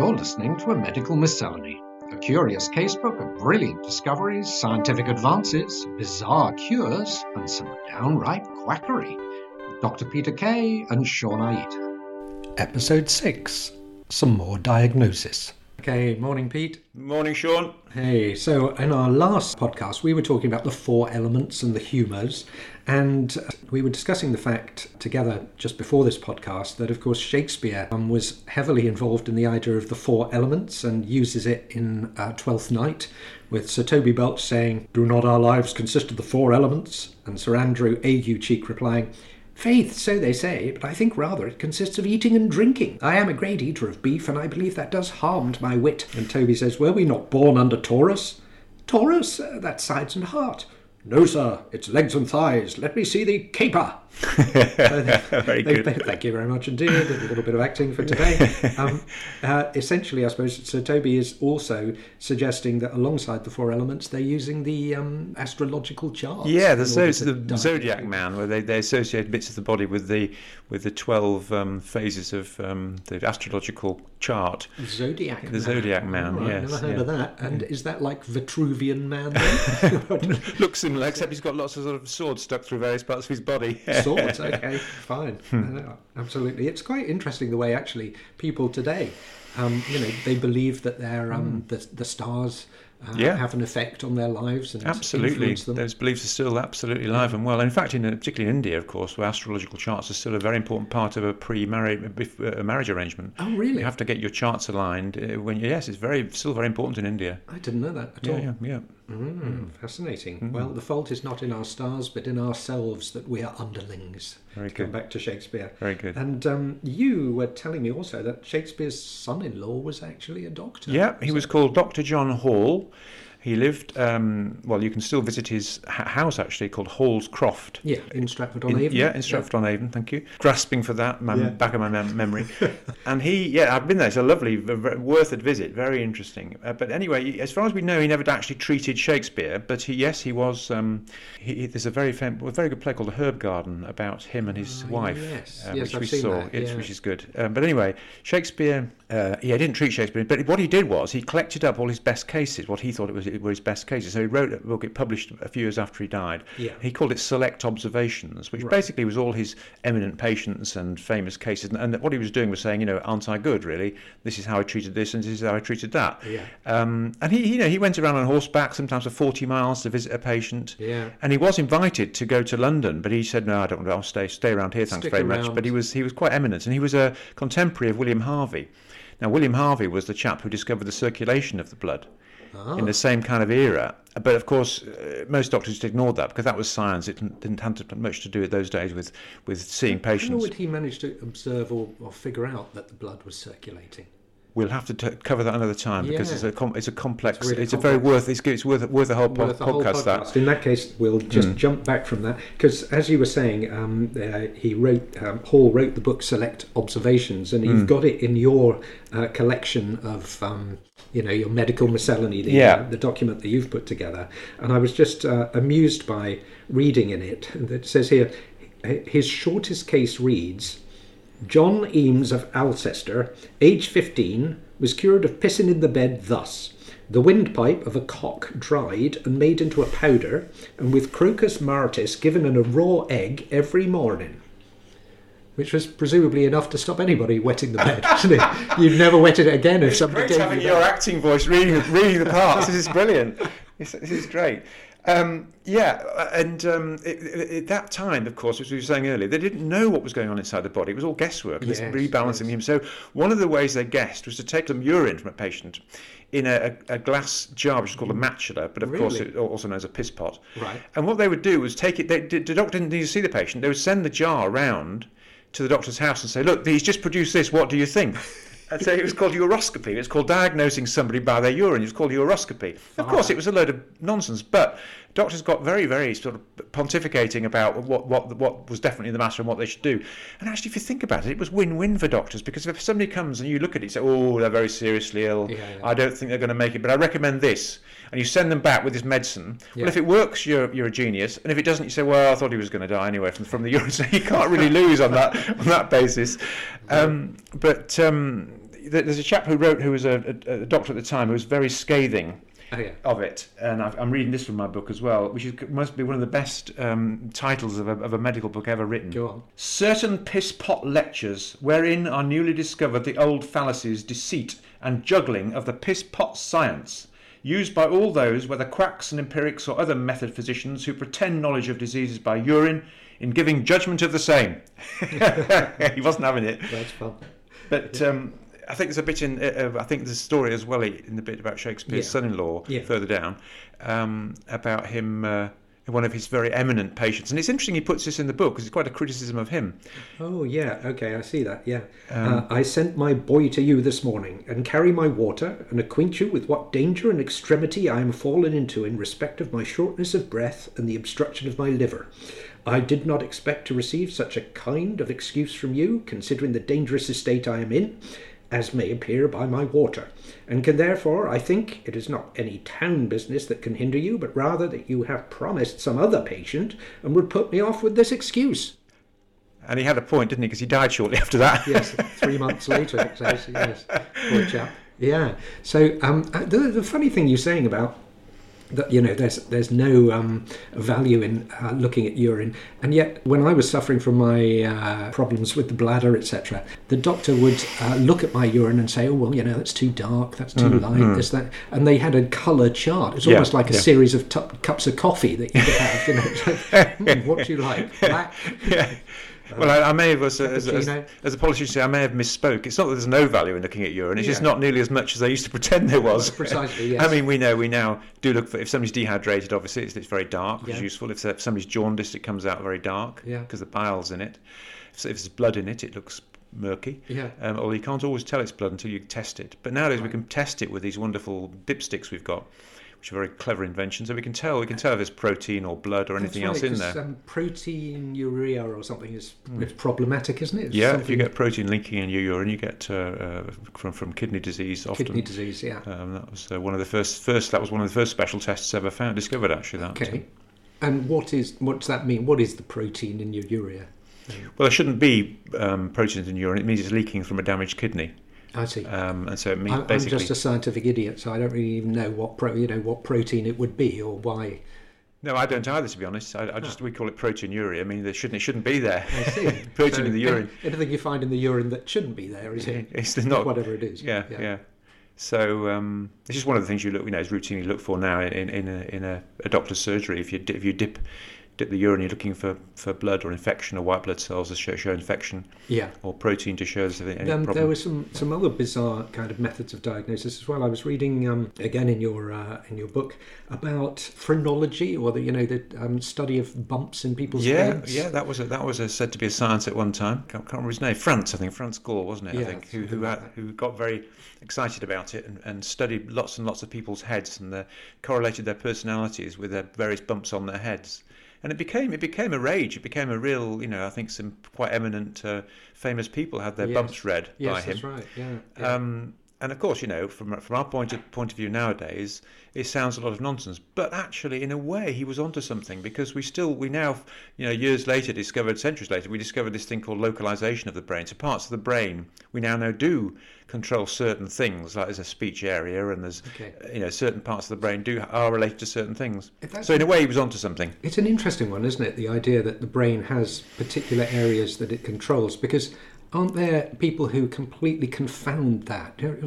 You're listening to a medical miscellany, a curious casebook of brilliant discoveries, scientific advances, bizarre cures, and some downright quackery. Dr. Peter Kay and Sean Aita. Episode 6 Some More Diagnosis. Okay, morning, Pete. Morning, Sean. Hey, so in our last podcast, we were talking about the four elements and the humours, and we were discussing the fact together just before this podcast that, of course, Shakespeare um, was heavily involved in the idea of the four elements and uses it in uh, Twelfth Night, with Sir Toby Belch saying, Do not our lives consist of the four elements? And Sir Andrew Aguecheek replying, Faith, so they say, but I think rather it consists of eating and drinking. I am a great eater of beef, and I believe that does harm to my wit. And Toby says, Were we not born under Taurus? Taurus? Uh, that's sides and heart. No, sir, it's legs and thighs. Let me see the caper. very they, good. they- thank you very much indeed. A little bit of acting for today. Um, uh, essentially, I suppose Sir Toby is also suggesting that alongside the four elements, they're using the um, astrological charts. Yeah, the, in zo- order it's to the zodiac man, where they, they associate bits of the body with the with the twelve um, phases of um, the astrological chart. Zodiac The man. Zodiac man, right, yes, Never heard yeah. of that. And is that like Vitruvian man then? Looks similar, except he's got lots of sort of swords stuck through various parts of his body. Swords, okay, fine. Hmm. Absolutely. It's quite interesting the way actually people today, um, you know, they believe that their um, the, the stars uh, Hmm. Yeah. have an effect on their lives and Absolutely, those beliefs are still absolutely alive and well. In fact, in uh, particularly in India, of course, where astrological charts are still a very important part of a pre-marriage uh, marriage arrangement. Oh, really? You have to get your charts aligned. Uh, when yes, it's very still very important in India. I didn't know that at Yeah, all. yeah, yeah. Mm, fascinating. Hmm. Well, the fault is not in our stars, but in ourselves that we are underlings. Very To Come back to Shakespeare. Very good. And um, you were telling me also that Shakespeare's son-in-law was actually a doctor. Yeah, he was called Dr. John Hall. He lived, um, well, you can still visit his h- house actually, called Hall's Croft. Yeah, in Stratford on Avon. yeah, in Stratford on Avon. Thank you. Grasping for that, my, Yeah. back of my mem- memory. and he, yeah, I've been there. It's a lovely, worth a visit. Very interesting. Uh, but anyway, as far as we know, he never actually treated Shakespeare. But he, yes, he was. Um, he, he- there's a very fam- a very good play called The Herb Garden about him and his Ah, wife, yes. uh, Yes, which I've we saw, yeah. which is good. Um, but anyway, Shakespeare, uh, yeah, he didn't treat Shakespeare, but what he did was he collected up all his best cases, what he thought it was were his best cases. So he wrote a book, it published a few years after he died. Yeah. He called it Select Observations, which Right. basically was all his eminent patients and famous cases. And, and what he was doing was saying, you know, aren't I good, really? This is how I treated this, and this is how I treated that. Yeah. Um, and he, you know, he went around on horseback, sometimes for 40 miles to visit a patient. Yeah. And he was invited to go to London, but he said, "No, I don't. want to. I'll stay stay around here. Thanks Stick very much." But he was he was quite eminent, and he was a contemporary of William Harvey. Now, William Harvey was the chap who discovered the circulation of the blood Ah. in the same kind of era. But of course, uh, most doctors just ignored that because that was science. It didn't, didn't have much to do with those days with with seeing patients. How would he manage to observe or, or figure out that the blood was circulating? We'll have to t- cover that another time because it's a com- it's a complex. It's It's, really a very worth. It's, it's worth worth a whole po- Worth a whole podcast. That In that case, we'll just jump back from that because, as you were saying, um, uh, he wrote um, Hall wrote the book Select Observations, and you've got it in your uh, collection of. Um, you know your medical miscellany, the, Yeah. uh, the document that you've put together, and I was just uh, amused by reading in it. It says here, his shortest case reads, John Eames of Alcester, age 15, was cured of pissing in the bed thus. The windpipe of a cock dried and made into a powder, and with Crocus martis given in a raw egg every morning. Which was presumably enough to stop anybody wetting the bed, isn't it? You'd never wetted it again if somebody great gave having you your acting voice reading reading the parts. This is brilliant. This, this is great. Um, yeah, and um, at that time, of course, as we were saying earlier, they didn't know what was going on inside the body. It was all guesswork. This Yes, rebalancing yes. him. So one of the ways they guessed was to take some urine from a patient in a, a, glass jar, which is called a matula, but of course Really? it also known as a piss pot. Right. And what they would do was take it. They, the doctor didn't need to see the patient. They would send the jar around to the doctor's house and say, "Look, he's just produced this. What do you think?" And so it was called uroscopy. It's called diagnosing somebody by their urine. It was called uroscopy. Of course, it was a load of nonsense, but doctors got very, very sort of pontificating about what, what, what was definitely the matter and what they should do. And actually, if you think about it, it was win-win for doctors because if somebody comes and you look at it and say, oh, they're very seriously ill, Yeah, yeah. I don't think they're going to make it, but I recommend this, and you send them back with this medicine, Yeah. well, if it works, you're, you're a genius, and if it doesn't, you say, well, I thought he was going to die anyway from, from the urine, so you can't really lose on that on that basis. Um, but um, there's a chap who wrote, who was a, a, a doctor at the time, who was very scathing Oh, yeah. of it, and I've, I'm reading this from my book as well, which is, must be one of the best um, titles of a, of a medical book ever written. Go on. Certain piss pot lectures, wherein are newly discovered the old fallacies, deceit, and juggling of the piss pot science, used by all those, whether quacks and empirics or other method physicians, who pretend knowledge of diseases by urine, in giving judgment of the same. he wasn't having it. That's fun. But um, I think there's a bit in. Uh, I think there's a story as well in the bit about Shakespeare's Yeah. son-in-law Yeah. further down um, about him. Uh, one of his very eminent patients, and it's interesting he puts this in the book because it's quite a criticism of him. Oh, yeah. Okay, I see that. Yeah. Um, uh, I sent my boy to you this morning, and carry my water, and acquaint you with what danger and extremity I am fallen into in respect of my shortness of breath and the obstruction of my liver. I did not expect to receive such a kind of excuse from you, considering the dangerous estate I am in, as may appear by my water, and can therefore, I think, it is not any town business that can hinder you, but rather that you have promised some other patient, and would put me off with this excuse. And he had a point, didn't he? Because he died shortly after that. yes, three months later, exactly. Yes, poor chap. Yeah. So um, uh, the, the funny thing you're saying about that, you know, there's there's no um, value in uh, looking at urine, and yet when I was suffering from my uh, problems with the bladder, etc., the doctor would uh, look at my urine and say, "Oh well, you know, that's too dark, that's too light, this that," and they had a colour chart. It's Yeah, almost like a yeah. series of tu- cups of coffee that you could have. You know, like, "Hmm, what do you like? Black. yeah. Well, I, I may have, as a, as, as, as a politician, I may have misspoke. It's not that there's no value in looking at urine. It's just not nearly as much as I used to pretend there was. Precisely, yes. I mean, we know we now do look for if somebody's dehydrated. Obviously, it's, it's very dark, which is useful. If, if somebody's jaundiced, it comes out very dark Yeah. because the bile's in it. If, if there's blood in it, it looks murky. Yeah. Um, although you can't always tell it's blood until you test it. But nowadays we can test it with these wonderful dipsticks we've got, which are very clever inventions. So we can tell we can tell if there's protein or blood or anything That's else in there. Um, proteinuria or something is it's problematic, isn't it? It's Yeah, if you get protein linking in your urine, you get uh, uh, from from kidney disease often. kidney disease, yeah. Um, that was uh, one of the first first that was one of the first special tests ever found discovered actually. That Okay. And what is what does that mean? What is the protein in your urea? well, there shouldn't be um, proteins in urine. It means it's leaking from a damaged kidney, I see. um, and so it means I'm, I'm just a scientific idiot, so I don't really even know what pro, you know what protein it would be or why. No, I don't either. To be honest, I, I just we call it proteinuria. I mean, there shouldn't it shouldn't be there. I see. protein So in the urine. Anything you find in the urine that shouldn't be there is it? It's not whatever it is. Yeah, yeah. So um, it's just one of the things you look, you know, is routinely look for now in in a, in a, a doctor's surgery. If you if you dip dip the urine, you're looking for, for blood or infection or white blood cells to show, show infection Yeah. or protein to show there's any Um, problem. there were some, some other bizarre kind of methods of diagnosis as well. I was reading um, again in your uh, in your book about phrenology or the you know the um, study of bumps in people's yeah, heads. yeah, that was a, that was a, said to be a science at one time. Can't, can't remember his name. France, I think. Franz Gall, wasn't it? I think who who, had, who got very excited about it and, and studied lots and lots of people's heads and uh, correlated their personalities with their various bumps on their heads. And it became it became a rage. It became a real, you know. I think some quite eminent, uh, famous people had their Yes. bumps read Yes, by him. Yes, that's right. Yeah. yeah. Um, and of course, you know, from from our point of point of view nowadays, it sounds a lot of nonsense. But actually, in a way, he was onto something because we still we now, you know, years later discovered, centuries later, we discovered this thing called localization of the brain. So parts of the brain we now know do control certain things, like there's a speech area and there's, Okay. you know, certain parts of the brain do are related to certain things. So in a way, he was onto something. It's an interesting one, isn't it? The idea that the brain has particular areas that it controls, because aren't there people who completely confound that? There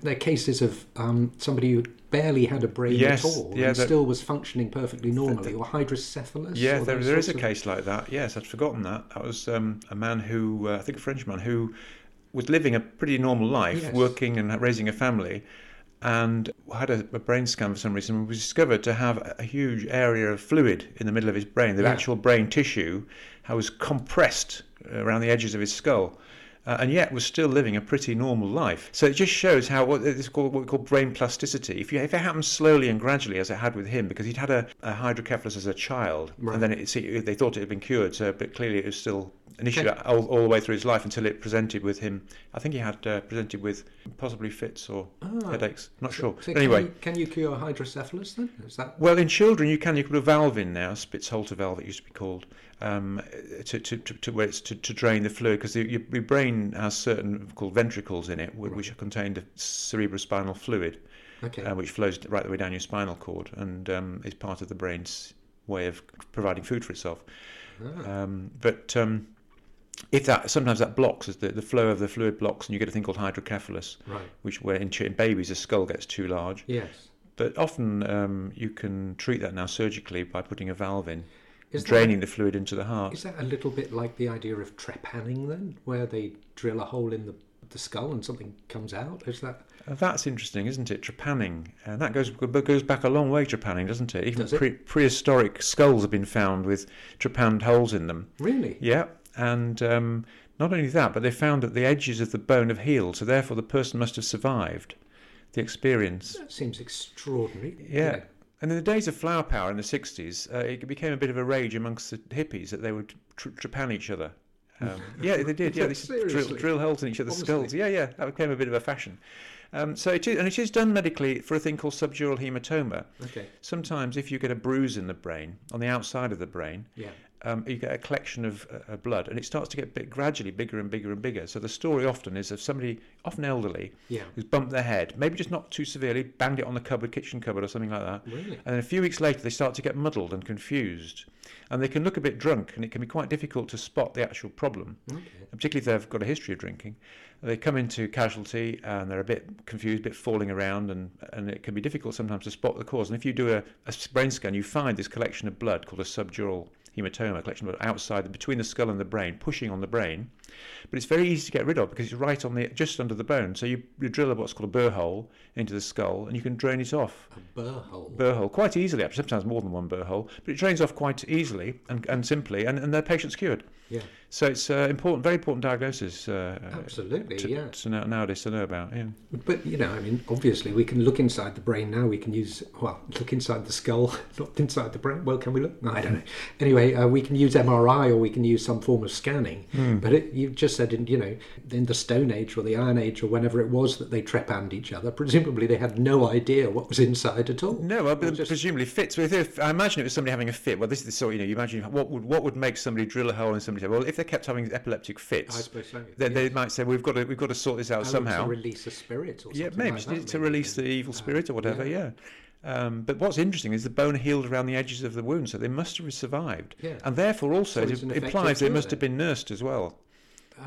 there are cases of um, somebody who barely had a brain Yes, at all yeah, and that- still was functioning perfectly normally, or hydrocephalus. Yeah, or there, there is a of- case like that. Yes, I'd forgotten that. That was um, a man who, uh, I think a Frenchman, who was living a pretty normal life, Yes. working and raising a family, and had a, a brain scan for some reason and was discovered to have a, a huge area of fluid in the middle of his brain. The Yeah. actual brain tissue was compressed around the edges of his skull. Uh, and yet was still living a pretty normal life. So it just shows how what it's called what we call brain plasticity. If you if it happens slowly and gradually, as it had with him, because he'd had a, a hydrocephalus as a child, Right. and then it, see, they thought it had been cured, so but clearly it was still initially Okay. all, all the way through his life until it presented with him. I think he had uh, presented with possibly fits or Ah. headaches. Not sure. So anyway, can you, can you cure hydrocephalus then? Is that well, in children, you can you put a valve in now, Spitz-Holter valve, it used to be called, um, to, to, to, to where it's to, to drain the fluid because your, your brain has certain called ventricles in it, which are contained of cerebrospinal fluid, okay? uh, which flows right the way down your spinal cord and um, is part of the brain's way of providing food for itself. Ah, Um, but um, if that sometimes that blocks, as the, the flow of the fluid blocks, and you get a thing called hydrocephalus, right. which where in, in babies the skull gets too large. Yes. But often um, you can treat that now surgically by putting a valve in, Is draining the fluid into the heart. Is that a little bit like the idea of trepanning then, where they drill a hole in the the skull and something comes out? Is that Uh, That's interesting, isn't it? Trepanning, and that goes goes back a long way. Trepanning, doesn't it? Even Does it? Pre- prehistoric skulls have been found with trepanned holes in them. really? Yeah, and um, not only that, but they found that the edges of the bone have healed, so therefore the person must have survived the experience. That seems extraordinary. Yeah. And in the days of flower power in the 60s, uh, it became a bit of a rage amongst the hippies that they would tr- trepan each other. Um, yeah, they did. Yeah, they drill, drill holes in each other's Honestly? skulls. Yeah, yeah, that became a bit of a fashion. Um, so it is, and it is done medically for a thing called subdural hematoma. Okay. Sometimes, if you get a bruise in the brain, on the outside of the brain, Yeah. Um, you get a collection of uh, uh, blood, and it starts to get bit, gradually bigger and bigger and bigger. So the story often is of somebody, often elderly, Yeah. who's bumped their head, maybe just not too severely, banged it on the cupboard, kitchen cupboard, or something like that. Really? And then a few weeks later, they start to get muddled and confused, and they can look a bit drunk, and it can be quite difficult to spot the actual problem, Okay. particularly if they've got a history of drinking. They come into casualty and they're a bit confused, a bit falling around, and, and it can be difficult sometimes to spot the cause. And if you do a, a brain scan, you find this collection of blood called a subdural hematoma, collection of blood outside, between the skull and the brain, pushing on the brain. But it's very easy to get rid of because it's right on the just under the bone. So you, you drill a what's called a burr hole into the skull, and you can drain it off A burr hole. burr hole quite easily, actually, sometimes more than one burr hole, but it drains off quite easily and, and simply, and, and their patient's cured. Yeah. So it's uh, important, very important diagnosis uh, Absolutely. to, yeah. to know, nowadays to know about. Yeah. But you know, I mean, obviously, we can look inside the brain now. We can use well, look inside the skull, not inside the brain. Well, can we look? No, I don't know. Anyway, uh, we can use MRI or we can use some form of scanning. But it, you just said, in you know, in the Stone Age or the Iron Age or whenever it was that they trepanned each other, presumably they had no idea what was inside at all. No, well, just- presumably fits. With, if, if I imagine it was somebody having a fit. Well, this is the sort you know. You imagine what would what would make somebody drill a hole in somebody's Well, if they kept having epileptic fits, so. then yes. they might say we've got to we've got to sort this out Oh, somehow. to release a spirit or Yeah, maybe like to, that, to maybe. release the evil spirit or whatever. yeah. Yeah. Um, but what's interesting is the bone healed around the edges of the wound, so they must have survived. Yeah. And therefore, also, So it it's an effective implies they must then. have been nursed as well.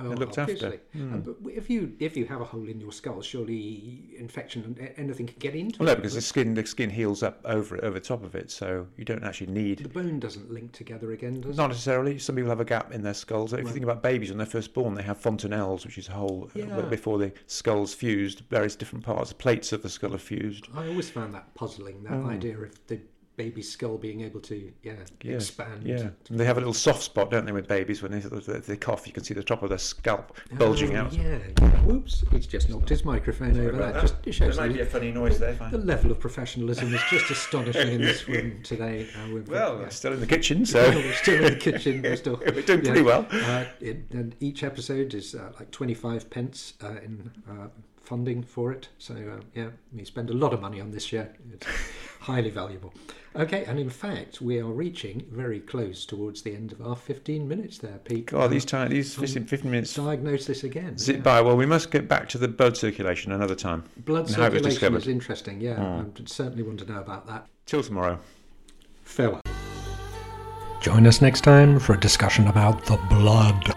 Oh, and looked after. obviously. Uh, but if you if you have a hole in your skull, surely infection and anything can get into Well, no, because the skin the skin heals up over it, over top of it, so you don't actually need the bone doesn't link together again, does Not necessarily. Some people have a gap in their skulls. If you think about babies when they're first born, they have fontanelles, which is a hole uh, Yeah. before the skull's fused. Various different parts, plates of the skull are fused. I always found that puzzling. That idea of the baby's skull being able to yeah. Yeah, expand. Yeah, and they have a little soft spot, don't they, with babies when they, they, they cough? You can see the top of their scalp bulging Oh, out. Yeah. yeah. Whoops! He's just knocked his microphone over. That just it shows the, funny noise there. the level of professionalism is just astonishing in this room today. Uh, we've, Well, yeah. I'm still in the kitchen, so we're still in the kitchen. We're still we're doing pretty well. Uh, it, and each episode is uh, like 25 pence uh, in uh, funding for it. So, uh, yeah, we spend a lot of money on this show. Highly valuable. Okay, and in fact, we are reaching very close towards the end of our 15 minutes there, Pete. God, these time, these 15, 15 minutes Diagnose this again. zip yeah. by. Well, we must get back to the blood circulation another time. Blood circulation is interesting, yeah. Mm. I certainly want to know about that. Till tomorrow. Farewell. Join us next time for a discussion about the blood.